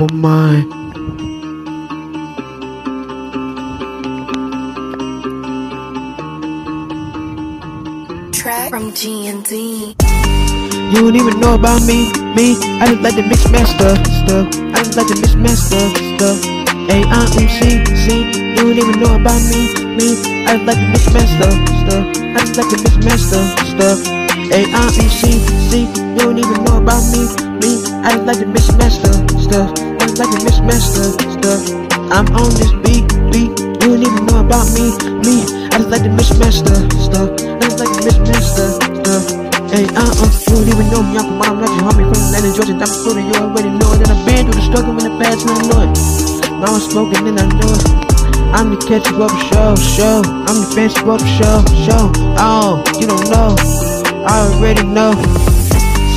for mine. Track from G&D. You don't even know about me, me. I just like to mix match stuff. I just like to mix match stuff, stuff. A I M C C. You don't even know about me, me. I just like to mix match stuff. I just like to mix match stuff, stuff. A I M C C. You don't even know about me, me. I just like to mix match stuff, just like to mix match stuff, stuff. I'm on this beat, beat. You don't even know about me, me. I just like to mix match stuff, stuff. I just like to mix match stuff, stuff. Hey, uh, uh, you don't even know me, I'm from I'm homie from Atlanta, Georgia, I'm Florida, you already know and I've been through the struggle in the past, and I know it. Now I'm smoking, and I know it. I'm the catch you up show, show. I'm the fancy up show, show. Oh, you don't know, I already know.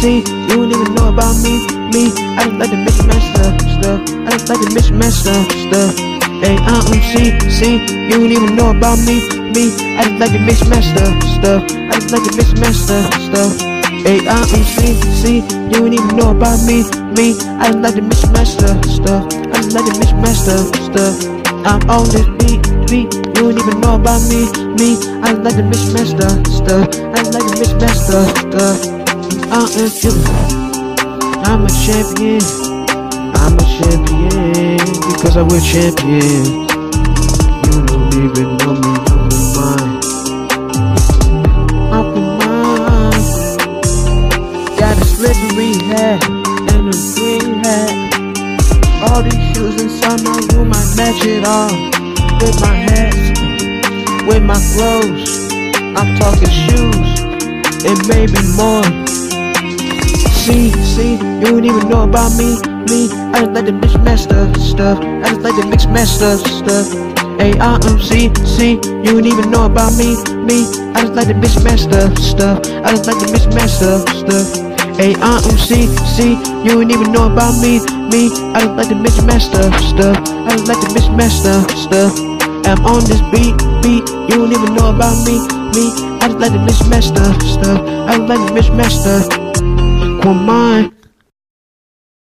See, you don't even know about me, me. I just like to mismatch stuff, stuff. I just like to mismatch stuff, stuff. Hey, uh, um, see, see, you don't even know about me, me. I just like to mismatch stuff, stuff. I just like to mismatch stuff, stuff. Hey, uh, um, see, see, you don't even know about me, me. I just like to mismatch stuff, stuff. I just like to mismatch stuff, stuff. I'm on this beat, beat. You don't even know about me, me. I just like to mismatch stuff, stuff. I just like to mismatch stuff, stuff. I'm a champion. I'm a champion because I wear champion. You don't even know me, I'm for mine. I'm for mine. Got a slippery hat and a green hat. All these shoes inside my room, I match it all with my hats, with my clothes. I'm talking shoes and maybe more. See, you don't even know about me, me. I just like to mix match stuff. I just like to mix match stuff, C, see, you don't even know about me, me. I just like to mix match stuff. I just like to mix match stuff, C, see, you don't even know about me, me. I just like to mix match stuff. I just like to mix match stuff. I'm on this beat, beat. You don't even know about me, me. I just like to mix match stuff. I just like to mix match stuff for mine.